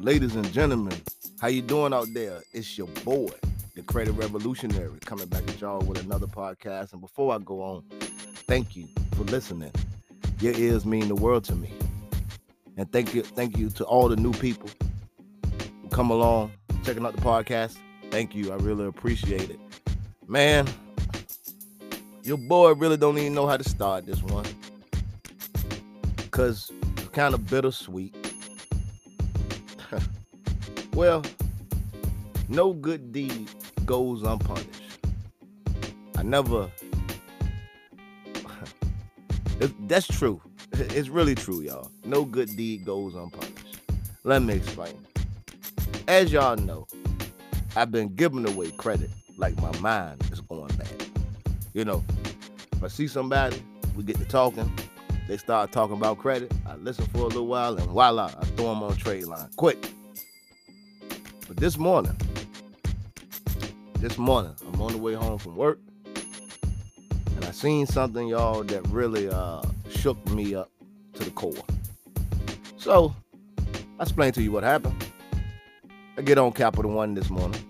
ladies and gentlemen, how you doing out there? It's your boy, the Credit Revolutionary, coming back at y'all with another podcast. And before I go on, thank you for listening. Your ears mean the world to me. And thank you, thank you to all the new people who come along, checking out the podcast. Thank you. I really appreciate it. Man, your boy really don't even know how to start this one. Cause it's kind of bittersweet. Well, no good deed goes unpunished. I never. That's true. It's really true, y'all. No good deed goes unpunished. Let me explain. As y'all know, I've been giving away credit like my mind is going bad. You know, if I see somebody, we get to talking, they start talking about credit, I listen for a little while, and voila, I throw them on trade line. Quick. But this morning, this morning, I'm on the way home from work, and I seen something, y'all, that really uh, shook me up to the core. So, I explain to you what happened. I get on Capital One this morning.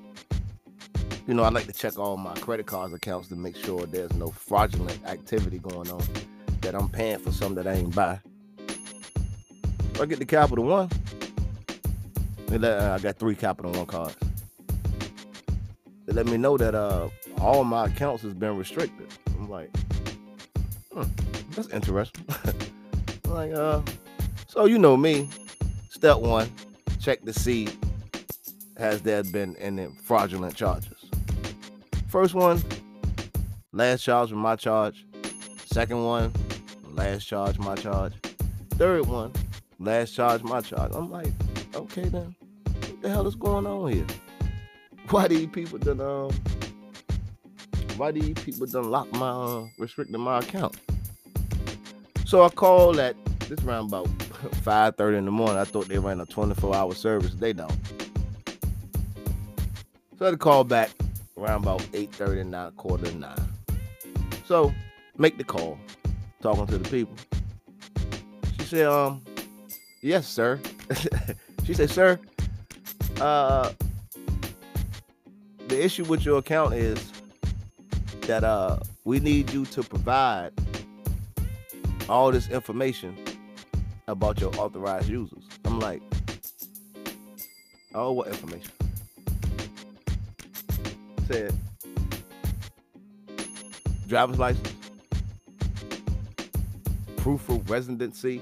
You know, I like to check all my credit cards accounts to make sure there's no fraudulent activity going on, that I'm paying for something that I ain't buy. So I get to Capital One. I got three Capital One cards. They let me know that uh, all my accounts has been restricted. I'm like, hmm, that's interesting. I'm like, uh, so you know me. Step one, check to see has there been any fraudulent charges. First one, last charge was my charge. Second one, last charge my charge. Third one, last charge my charge. I'm like, okay then, what the hell is going on here? Why these people done um? Why these people done lock my uh, restricted my account? So I called at this around about 5:30 in the morning. I thought they ran a 24-hour service. They don't. So I had to call back around about 8:30, 9, quarter to 9. So make the call, talking to the people. She said, um, yes, sir. she said, sir, uh the issue with your account is that uh we need you to provide all this information about your authorized users. I'm like, oh, what information? Said driver's license, proof of residency,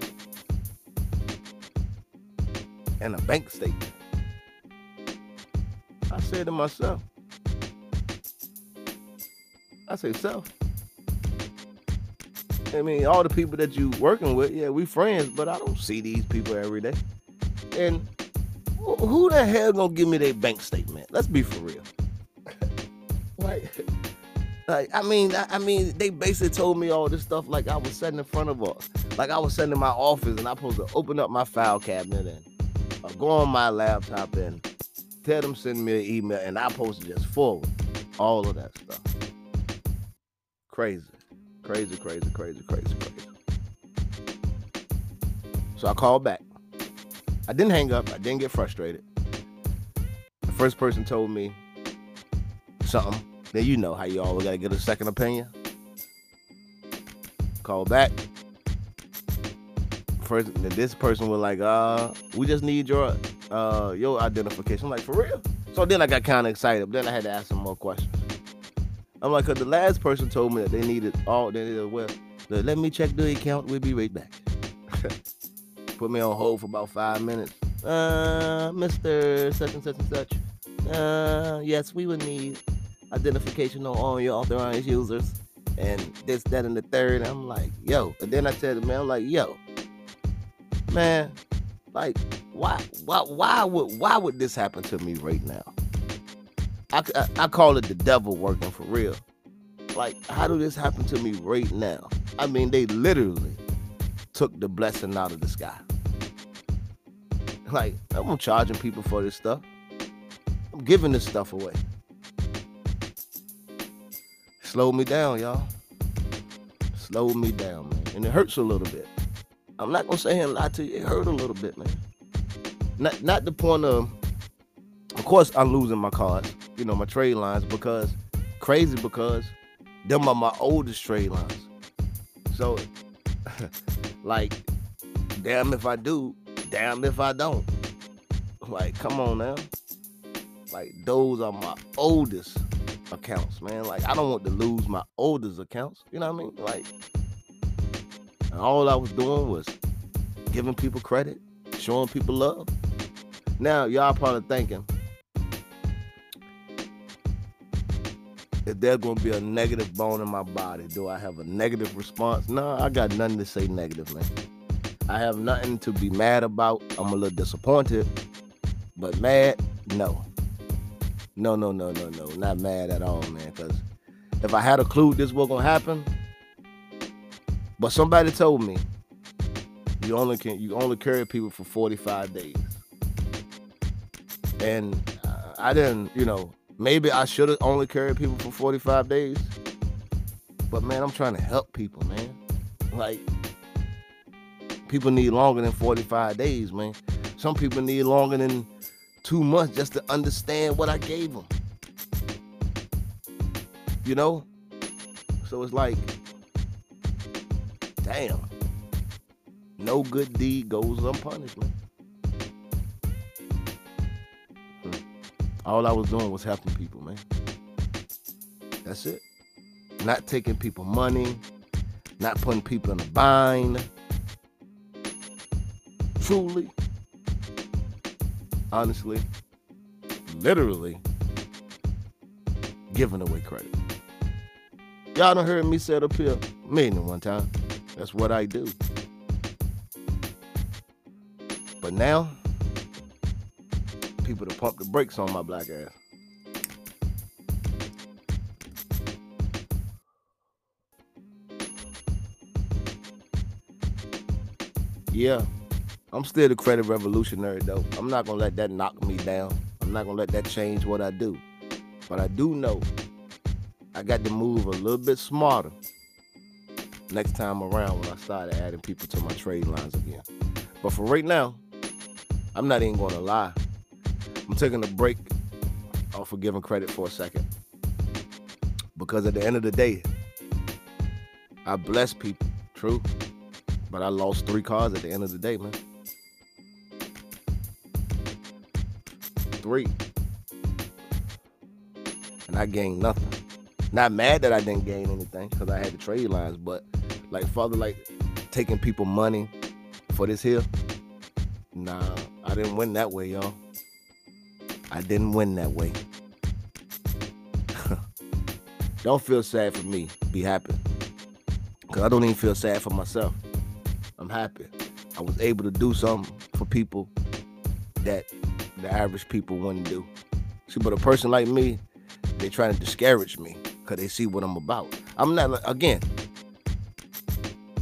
and a bank statement. I said to myself, I say self. I mean, all the people that you working with, yeah, we friends, but I don't see these people every day. And who the hell gonna give me their bank statement? Let's be for real. like, like I mean, I, I, mean, they basically told me all this stuff like I was sitting in front of us, like I was sitting in my office, and I supposed to open up my file cabinet and uh, go on my laptop and tell them send me an email, and I to just forward all of that stuff. Crazy. Crazy, crazy, crazy, crazy, crazy. So I called back. I didn't hang up. I didn't get frustrated. The first person told me something. Then you know how you always gotta get a second opinion. Call back. First, this person was like, "Uh, we just need your uh your identification." I'm like, "For real?" So then I got kind of excited. But Then I had to ask some more questions. I'm like, cause the last person told me that they needed all they needed. Well, let me check the account. We'll be right back. Put me on hold for about five minutes. Uh, Mister such and such and such. Uh, yes, we would need identification on all your authorized users, and this, that, and the third. I'm like, yo. And then I tell the man, I'm like, yo, man, like, why, why, why would, why would this happen to me right now? I, I, I call it the devil working for real. Like, how did this happen to me right now? I mean, they literally took the blessing out of the sky. Like, I'm charging people for this stuff. I'm giving this stuff away. Slow me down, y'all. Slow me down, man. And it hurts a little bit. I'm not gonna say and lie to you, it hurt a little bit, man. Not not the point of of course I'm losing my cards, you know, my trade lines because crazy because them are my oldest trade lines. So like damn if I do, damn if I don't. Like, come on now. Like those are my oldest accounts, man. Like I don't want to lose my oldest accounts. You know what I mean? Like all I was doing was giving people credit, showing people love. Now y'all probably thinking if there's gonna be a negative bone in my body, do I have a negative response? No, I got nothing to say negative, man. I have nothing to be mad about. I'm a little disappointed, but mad, no. No, no, no, no, no. Not mad at all, man. Because if I had a clue this was gonna happen, but somebody told me you only can you only carry people for 45 days. And uh, I didn't, you know, maybe I should have only carried people for 45 days. But man, I'm trying to help people, man. Like people need longer than 45 days, man. Some people need longer than two months just to understand what I gave them. You know? So it's like, damn. No good deed goes unpunished, man. All I was doing was helping people, man. That's it. Not taking people money, not putting people in a bind. Truly, honestly, literally giving away credit. Y'all done heard me say it up here one time. That's what I do. But now, people to pump the brakes on my black ass. Yeah, I'm still the credit revolutionary though. I'm not gonna let that knock me down. I'm not gonna let that change what I do. But I do know I got to move a little bit smarter next time around when I started adding people to my trade lines again. But for right now, I'm not even gonna lie. I'm taking a break off of giving credit for a second. Because at the end of the day, I bless people, true. But I lost three cars at the end of the day, man. three. And I gained nothing. Not mad that I didn't gain anything because I had the trade lines, but like father, like taking people money for this here. Nah, I didn't win that way, y'all. I didn't win that way. don't feel sad for me. Be happy. Cause I don't even feel sad for myself. I'm happy. I was able to do something for people that the average people wouldn't do. See, but a person like me, they trying to discourage me because they see what I'm about. I'm not again.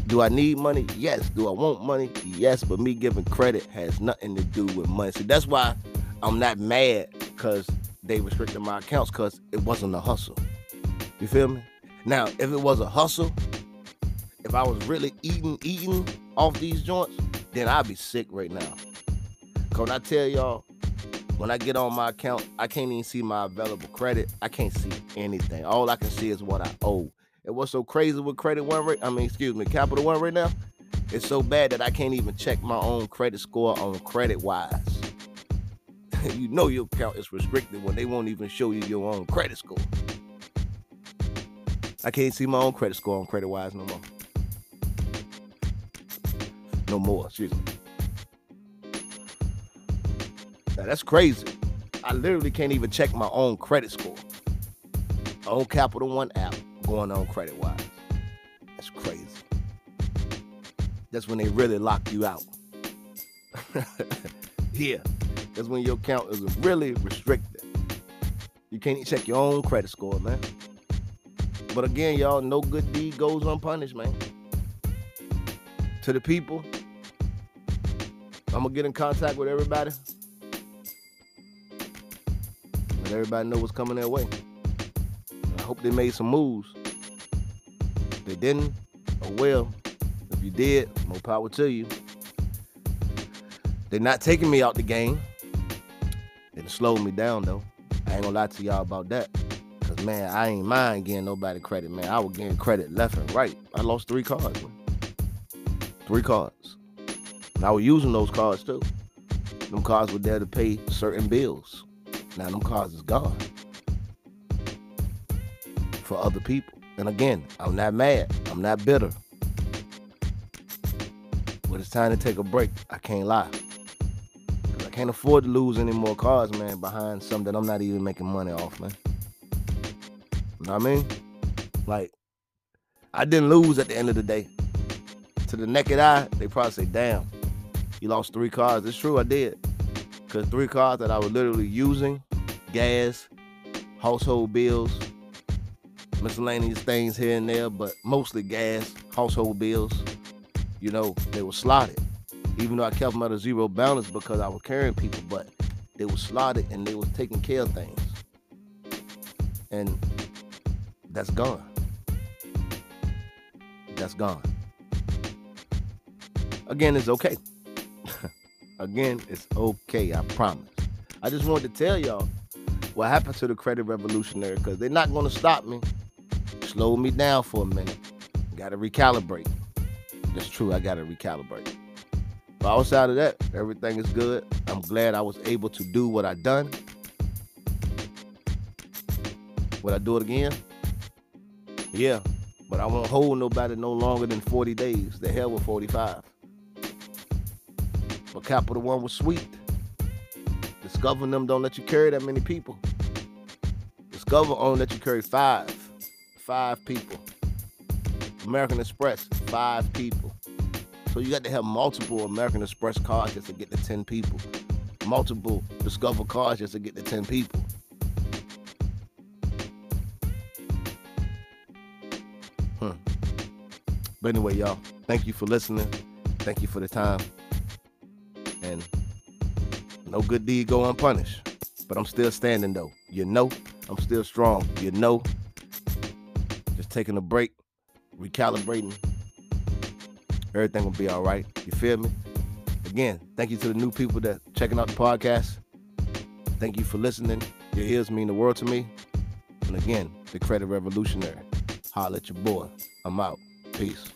Do I need money? Yes. Do I want money? Yes. But me giving credit has nothing to do with money. See, that's why I'm not mad because they restricted my accounts because it wasn't a hustle. You feel me? Now, if it was a hustle, if I was really eating, eating off these joints, then I'd be sick right now. Cause I tell y'all, when I get on my account, I can't even see my available credit. I can't see anything. All I can see is what I owe. And what's so crazy with Credit One right? I mean, excuse me, Capital One right now? It's so bad that I can't even check my own credit score on Credit Wise. you know your account is restricted when they won't even show you your own credit score. I can't see my own credit score on Credit Wise no more. No more, excuse me. Now that's crazy. I literally can't even check my own credit score. On Capital One app going on credit wise. That's crazy. That's when they really lock you out. yeah. That's when your account is really restricted. You can't even check your own credit score, man. But again, y'all, no good deed goes unpunished, man. To the people, I'm gonna get in contact with everybody. Let everybody know what's coming their way. I hope they made some moves. If they didn't, oh well. If you did, more power to you. They're not taking me out the game. It slowed me down though. I ain't gonna lie to y'all about that. Cause man, I ain't mind getting nobody credit, man. I was getting credit left and right. I lost three cards. Three cards. And I was using those cards too. Them cards were there to pay certain bills. Now them cards is gone for other people. And again, I'm not mad. I'm not bitter. But it's time to take a break. I can't lie. Can't afford to lose any more cars, man, behind something that I'm not even making money off, man. You know what I mean? Like, I didn't lose at the end of the day. To the naked eye, they probably say, damn, you lost three cars. It's true, I did. Because three cars that I was literally using, gas, household bills, miscellaneous things here and there, but mostly gas, household bills. You know, they were slotted. Even though I kept them at a zero balance because I was carrying people, but they were slotted and they was taking care of things. And that's gone. That's gone. Again, it's okay. Again, it's okay, I promise. I just wanted to tell y'all what happened to the credit revolutionary because they're not going to stop me Slow me down for a minute. Got to recalibrate. That's true. I got to recalibrate. But outside of that, everything is good. I'm glad I was able to do what I done. Would I do it again? Yeah, but I won't hold nobody no longer than 40 days. The hell with 45. But Capital One was sweet. Discover them don't let you carry that many people. Discover only let you carry five five people. American Express, five people. So you got to have multiple American Express cards just to get the 10 people. Multiple Discover cards just to get the 10 people. Hmm. But anyway, y'all, thank you for listening. Thank you for the time. And no good deed go unpunished. But I'm still standing though. You know, I'm still strong. You know, just taking a break, recalibrating. Everything will be all right. You feel me? Again, thank you to the new people that checking out the podcast. Thank you for listening. Your ears mean the world to me. And again, the credit revolutionary. Holla at your boy. I'm out. Peace.